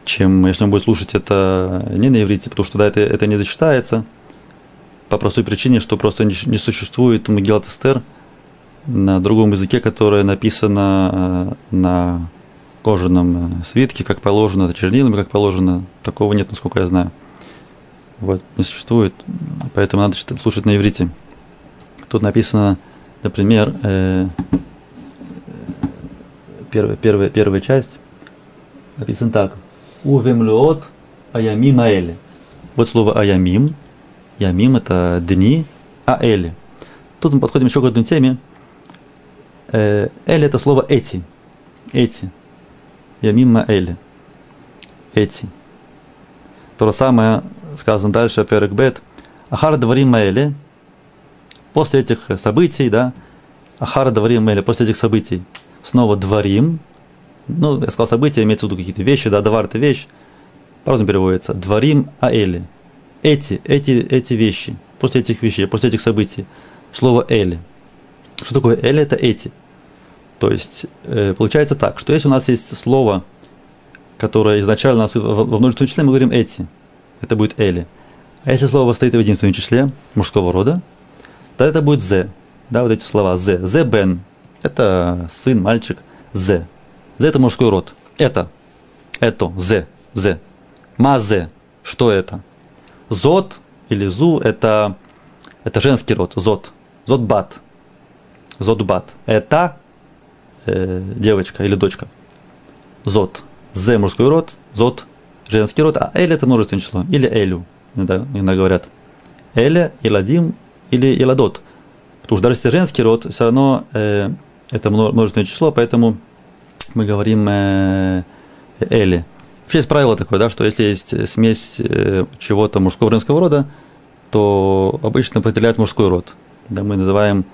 чем если он будет слушать это не на иврите, потому что тогда это, это не засчитается, по простой причине, что просто не, не существует Магилат Эстер на другом языке, которое написано э, на кожаном э, свитке, как положено, чернилами, как положено. Такого нет, насколько я знаю. Вот, не существует, поэтому надо слушать на иврите. Тут написано, например, э, первая, первая, первая часть, написано так. Увемлюот аямим аэли. Вот слово аямим. Ямим – это дни, а эли. Тут мы подходим еще к одной теме. Э, эли – это слово эти. Эти. Ямим эли. Эти. То же самое сказано дальше, Перек Бет, Ахар Дварим Мэли, после этих событий, да, Ахар Дварим Мэли, после этих событий, снова Дворим, ну, я сказал события, имеется в виду какие-то вещи, да, Давар это вещь, по-разному переводится, Дворим Аэли, эти, эти, эти вещи, после этих вещей, после этих событий, слово Эли. Что такое Эли? Это эти. То есть, э, получается так, что если у нас есть слово, которое изначально во множественном числе, мы говорим эти – это будет Эли. А если слово стоит в единственном числе мужского рода, то это будет Зе. Да, вот эти слова Зе. Зе Бен. Это сын, мальчик. Зе. Зе это мужской род. Это. Это. Зе. Зе. Мазе. Что это? Зот или Зу это, это женский род. Зот. Зотбат. Зотбат. Это э, девочка или дочка. Зот. Зе мужской род. Зот женский род, а Эль это множественное число, или Элю, иногда, иногда говорят. Эля, Иладим или Иладот. Потому что даже если женский род, все равно э, это множественное число, поэтому мы говорим э, Эли. Вообще есть правило такое, да, что если есть смесь э, чего-то мужского и женского рода, то обычно определяют мужской род. Да, мы называем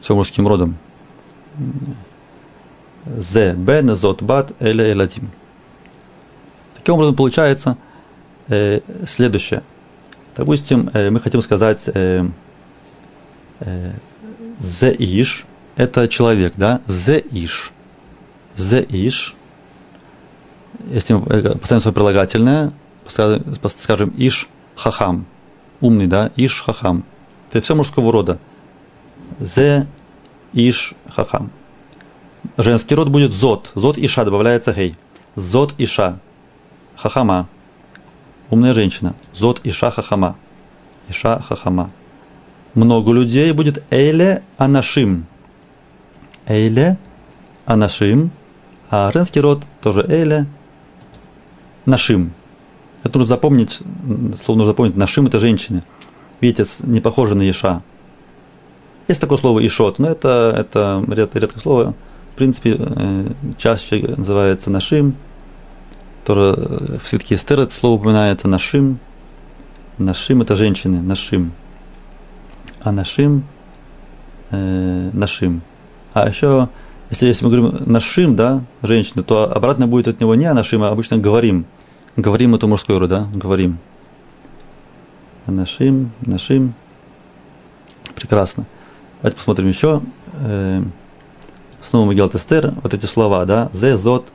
все мужским родом. Зе, бен, зот, бат, эля, эладим. Таким образом, получается, э, следующее. Допустим, э, мы хотим сказать э, э, «зеиш» – это человек, да? «Зеиш». «Зеиш». Если мы э, поставим свое прилагательное, скажем «иш хахам», умный, да? «Иш хахам». Это все мужского рода. «Зе иш хахам». Женский род будет «зот». «Зот иша» добавляется «гей». «Зот иша». Хахама умная женщина. Зот Иша Хахама. Иша Хахама. Много людей будет Эйле Анашим. Эйле Анашим. А женский род тоже Эйле Нашим. Это нужно запомнить, слово нужно запомнить, Нашим это женщины. Видите, не похоже на Иша. Есть такое слово Ишот, но это, это редкое, редкое слово. В принципе, э, чаще называется Нашим тоже э, в свитке Эстер это слово упоминается нашим. Нашим это женщины, нашим. А нашим, э, нашим. А еще, если, если мы говорим нашим, да, женщины, то обратно будет от него не нашим, а обычно говорим. Говорим это мужской род, да, говорим. Нашим, нашим. Прекрасно. Давайте посмотрим еще. Э, снова Мегилат Эстер, вот эти слова, да, зе, зот,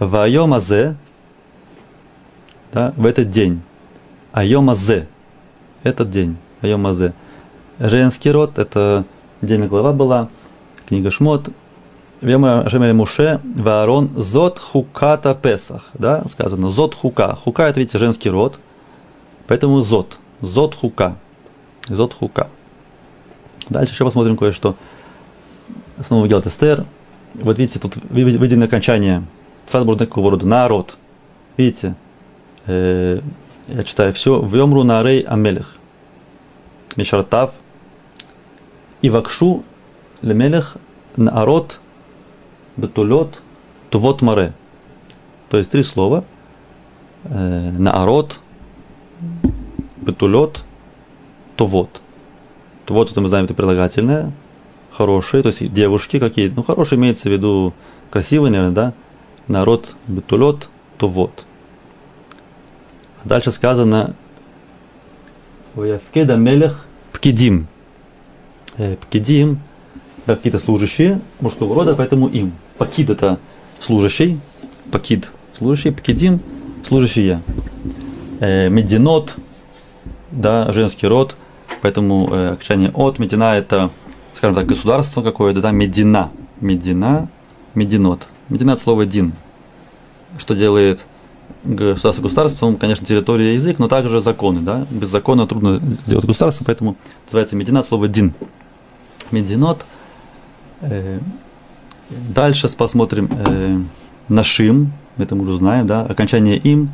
вайома зе, да, в этот день. Айомазе. Этот день. Айомазе. Женский род, это отдельная глава была, книга Шмот. Вема Шемель Муше, Ваарон, Зот Хуката Песах. Да, сказано, Зот Хука. Хука это, видите, женский род, поэтому Зот. Зот Хука. Зот Хука. Дальше еще посмотрим кое-что. Снова делает Эстер. Вот видите, тут выведено окончание. Сразу можно такого рода. Народ. Видите, э, я читаю все, «Вемру нарей амелех». Мишартав. И вакшу лемелех наарот бетулет тувот маре. То есть три слова. Э, наарот, бетулет, тувот. Тувот, это мы знаем, это прилагательное. Хорошие, то есть девушки какие Ну, хорошие имеется в виду красивые, наверное, да? Народ, бетулет, тувот. Дальше сказано Ваявкеда Мелех Пкидим. Пкидим да, какие-то служащие мужского рода, поэтому им. Пакид это служащий, пакид служащий, пкидим служащие. Э, мединот, да, женский род, поэтому э, окончание от, медина это, скажем так, государство какое-то, да, медина, медина, мединот. Медина от слова дин, что делает государство государством, конечно, территория язык, но также законы. Да? Без закона трудно сделать государство, поэтому называется мединат слово дин. Мединот. Э, дальше посмотрим э, нашим, это уже знаем, да, окончание им,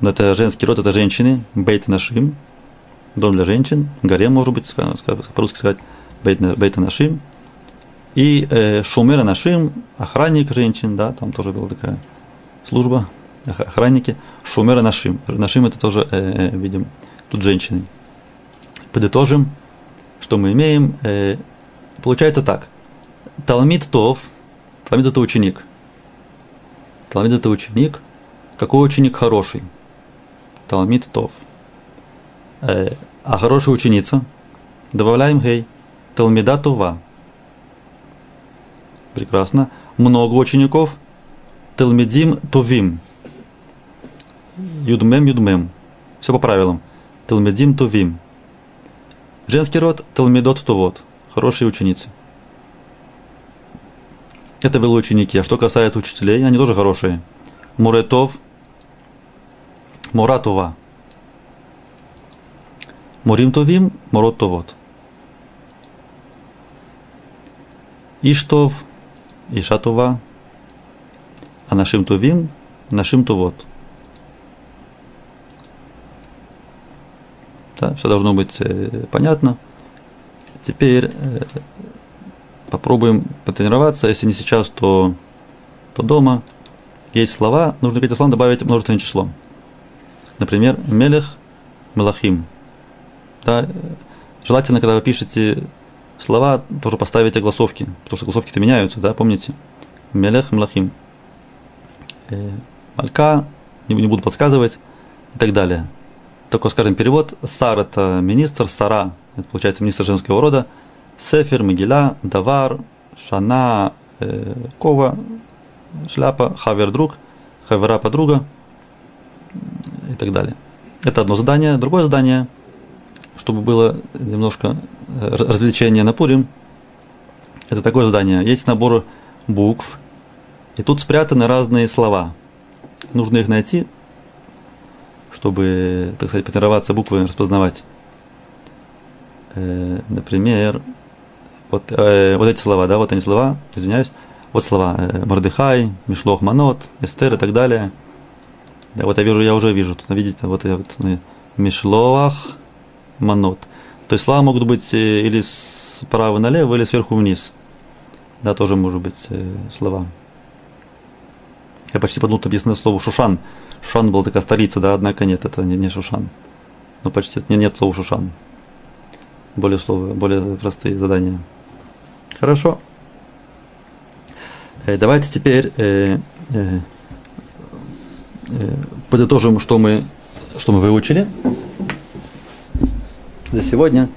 но это женский род, это женщины, бейт нашим, дом для женщин, гарем, может быть, по-русски сказать, бейт, бейт нашим. И э, шумера нашим, охранник женщин, да, там тоже была такая служба, охранники, шумера нашим. Нашим это тоже, э, э, видим, тут женщины. Подытожим, что мы имеем. Э, получается так. Талмит Тов, Талмит это ученик. Талмит это ученик. Какой ученик хороший? Талмит Тов. Э, а хорошая ученица? Добавляем гей. Талмида Това. Прекрасно. Много учеников. Талмидим Тувим. Юдмем, Юдмем. Все по правилам. Талмедим, Тувим. Женский род Талмедот, Тувот. Хорошие ученицы. Это были ученики. А что касается учителей, они тоже хорошие. Муретов, Муратова. Мурим Тувим, Мурот Тувот. Иштов, Ишатова, а нашим Тувим, нашим Тувот. Да, все должно быть э, понятно. Теперь э, попробуем потренироваться. Если не сейчас, то, то дома. Есть слова, нужно к этим словам добавить множественное число. Например, мелех, мелахим. Да, э, желательно, когда вы пишете слова, тоже поставить огласовки, потому что огласовки-то меняются, да, помните? Мелех, мелахим. Малька, не, не буду подсказывать, и так далее. Такой, скажем, перевод. Сар – это министр, Сара – это, получается, министр женского рода. Сефер, Мигеля, Давар, Шана, э, Кова, шляпа, Хавер – друг, Хавера – подруга и так далее. Это одно задание. Другое задание, чтобы было немножко э, развлечения на Пурим, это такое задание. Есть набор букв, и тут спрятаны разные слова. Нужно их найти, чтобы, так сказать, потренироваться буквы распознавать. Э, например, вот, э, вот эти слова, да, вот они слова, извиняюсь, вот слова э, Мордыхай, Мишлох Манот, Эстер и так далее. Да, вот я вижу, я уже вижу, тут видите, вот, вот э, Мишлох Манот. То есть слова могут быть э, или справа налево, или сверху вниз. Да, тоже может быть э, слова. Я почти подумал, написано слово Шушан. Шушан была такая столица, да, однако нет, это не, не Шушан. Но почти нет, нет слова Шушан. Более слова, более простые задания. Хорошо. Э, давайте теперь э, э, э, подытожим, что мы, что мы выучили за сегодня.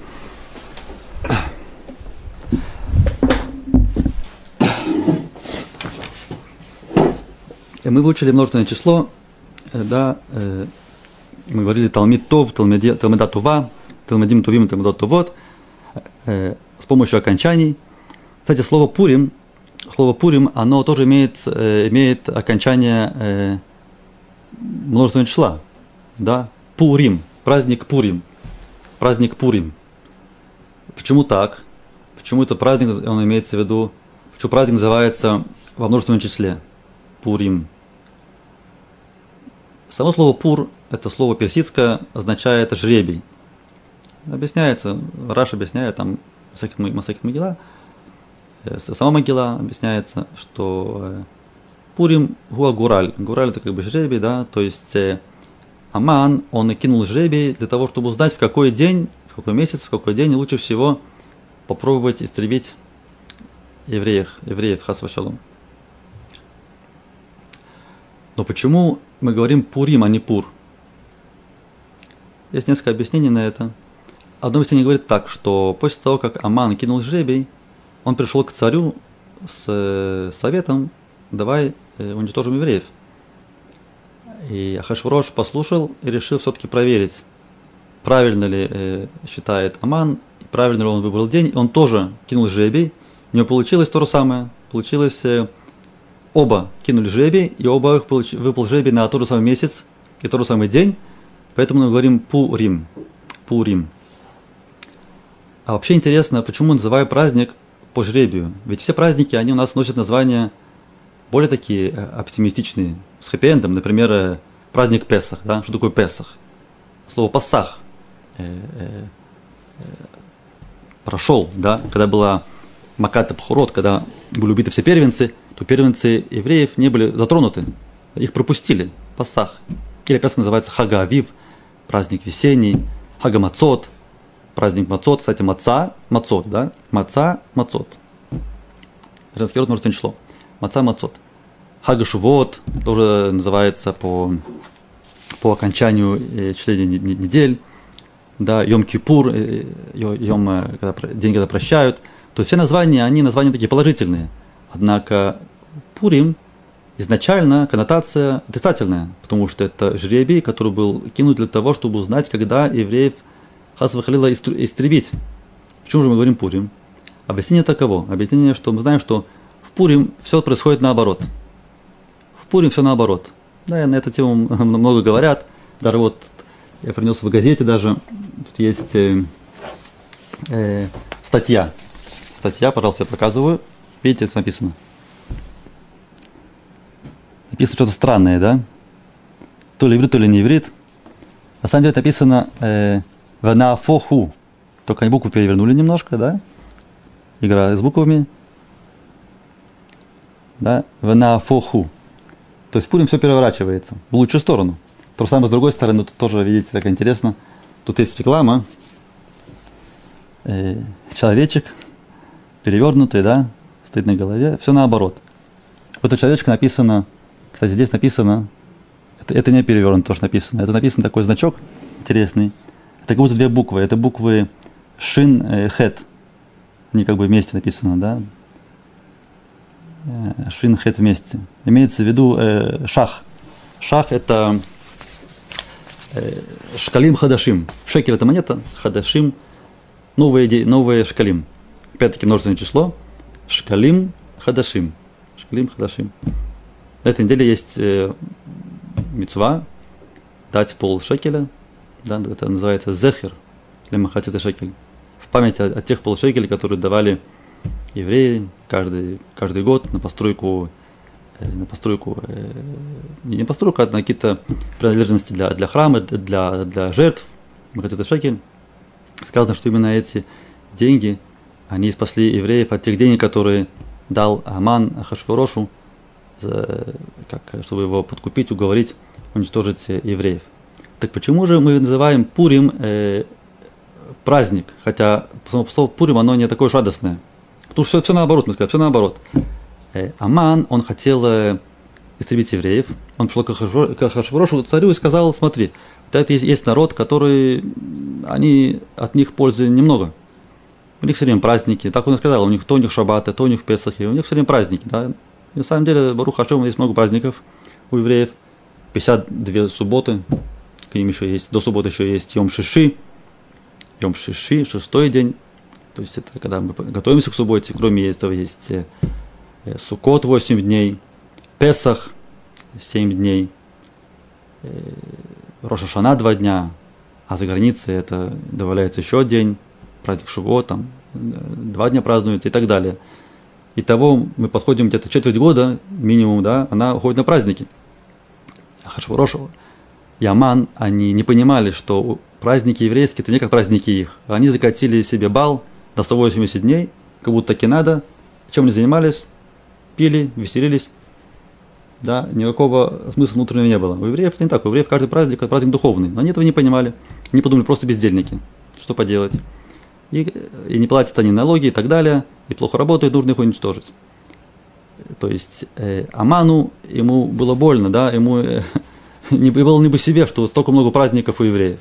Мы выучили множественное число, э, да, э, мы говорили Талмит Тов, Талмида Тува, Талмидим Тувим, Тувот, э, с помощью окончаний. Кстати, слово Пурим, слово Пурим, оно тоже имеет, имеет окончание множественного числа, да, Пурим, праздник Пурим, праздник Пурим. Почему так? Почему это праздник, он имеется в виду, почему праздник называется во множественном числе? Пурим. Само слово пур, это слово персидское, означает жребий. Объясняется, Раш объясняет, там Масакит Могила, э, сама Могила объясняется, что э, Пурим гуа гураль. Гураль это как бы жребий, да, то есть э, Аман, он и кинул жребий для того, чтобы узнать, в какой день, в какой месяц, в какой день лучше всего попробовать истребить евреев, евреев Хасвашалом. Но почему мы говорим Пурим, а не Пур? Есть несколько объяснений на это. Одно объяснение говорит так, что после того, как Аман кинул жребий, он пришел к царю с э, советом, давай э, уничтожим евреев. И Ахашврош послушал и решил все-таки проверить, правильно ли э, считает Аман, правильно ли он выбрал день. Он тоже кинул жребий, у него получилось то же самое. Получилось оба кинули жребий, и оба их выпал жребий на тот же самый месяц и тот же самый день, поэтому мы говорим Пурим. Пурим. А вообще интересно, почему называю праздник по жребию? Ведь все праздники, они у нас носят названия более такие э, оптимистичные, с хэппи Например, э, праздник Песах. Да? Что такое Песах? Слово Пасах. Э, прошел, да? когда была Маката Пхурот, когда были убиты все первенцы – то первенцы евреев не были затронуты, их пропустили, Пасах. Или Песах называется Хага Авив, праздник весенний, Хага Мацот, праздник Мацот, кстати, Маца, Мацот, да, Маца, Мацот. Женский род может число. Маца, Мацот. Хага Шувот тоже называется по, по окончанию э, числения недель. Да, Йом Кипур, э, Йом, э, когда, день, когда прощают. То есть все названия, они названия такие положительные. Однако Пурим изначально коннотация отрицательная, потому что это жребий, который был кинут для того, чтобы узнать, когда евреев Хасвахалила истребить. Почему же мы говорим Пурим? Объяснение таково. Объяснение, что мы знаем, что в Пурим все происходит наоборот. В Пурим все наоборот. Да, на эту тему много говорят. Даже вот я принес в газете даже, тут есть э, э, статья. Статья, пожалуйста, я показываю. Видите, это написано написано что-то странное, да? То ли иврит, то ли не иврит. На самом деле написано э, «ванафоху». Только они букву перевернули немножко, да? Игра с буквами. Да? «Ванафоху». То есть Пурим все переворачивается в лучшую сторону. То же самое с другой стороны, тут тоже, видите, так интересно. Тут есть реклама. Э, человечек перевернутый, да, стоит на голове. Все наоборот. В этой человечке написано кстати, здесь написано, это, это не перевернуто, то, что написано. Это написан такой значок интересный. Это как будто две буквы. Это буквы Шин э, Хет. Они как бы вместе написаны, да? Э, шин Хет вместе. Имеется в виду э, шах. Шах это э, шкалим хадашим. Шекель это монета, хадашим новые, новые шкалим. Опять-таки множественное число. Шкалим хадашим. Шкалим хадашим. На этой неделе есть э, мецва дать пол шекеля. Да, это называется зехер. Лемахатита шекель. В память о, о тех полшекелей, которые давали евреи каждый, каждый год на постройку э, на постройку, э, не на постройку, а на какие-то принадлежности для, для храма, для, для жертв. это шекель. Сказано, что именно эти деньги, они спасли евреев от тех денег, которые дал Аман Ахашворошу, как, чтобы его подкупить, уговорить, уничтожить евреев. Так почему же мы называем Пурим э, праздник, хотя слово Пурим, оно не такое радостное. Потому что все, все наоборот, мы сказали, все наоборот. Э, Аман, он хотел э, истребить евреев, он пришел к Ахашворошу, царю и сказал, смотри, вот это есть, есть народ, который, они, от них пользы немного. У них все время праздники, так он и сказал, у них то у них шаббаты, то у них песахи, у них все время праздники, да. И на самом деле, Барух Хашем, есть много праздников у евреев, 52 субботы, к ним еще есть, до субботы еще есть Йом Шиши, Йом Шиши, шестой день, то есть это когда мы готовимся к субботе, кроме этого есть э, Сукот 8 дней, Песах 7 дней, э, Рошашана два дня, а за границей это добавляется еще день, праздник Шиво, там два дня празднуется и так далее. Итого мы подходим где-то четверть года, минимум, да, она уходит на праздники. Хашварош и Аман, они не понимали, что праздники еврейские, это не как праздники их. Они закатили себе бал на 180 дней, как будто таки надо. Чем они занимались? Пили, веселились, да, никакого смысла внутреннего не было. У евреев это не так, у евреев каждый праздник – это праздник духовный. Но они этого не понимали, не подумали, просто бездельники. Что поделать? И, и не платят они налоги и так далее, и плохо работают, нужно их уничтожить. То есть э, Аману, ему было больно, да, ему э, не было не по себе, что столько много праздников у евреев.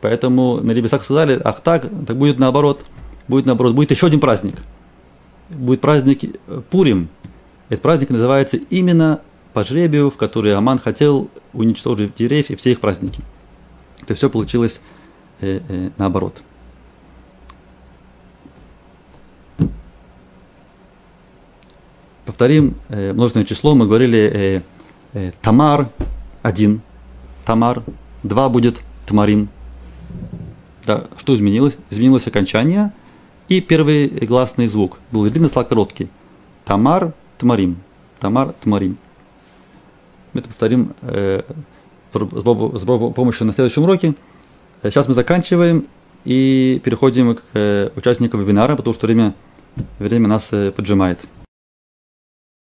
Поэтому на небесах сказали, ах так, так будет наоборот, будет наоборот, будет еще один праздник. Будет праздник э, Пурим. Этот праздник называется именно по жребию, в который Аман хотел уничтожить евреев и все их праздники. То есть все получилось э, э, наоборот. Повторим э, множественное число. Мы говорили э, э, Тамар один, Тамар, два будет Тамарим. Да, что изменилось? Изменилось окончание и первый гласный звук. Был длинный слог короткий. Тамар, Тамарим. Тамар, Тамарим. Мы это повторим э, с помощью на следующем уроке. Э, сейчас мы заканчиваем и переходим к э, участникам вебинара, потому что время, время нас поджимает.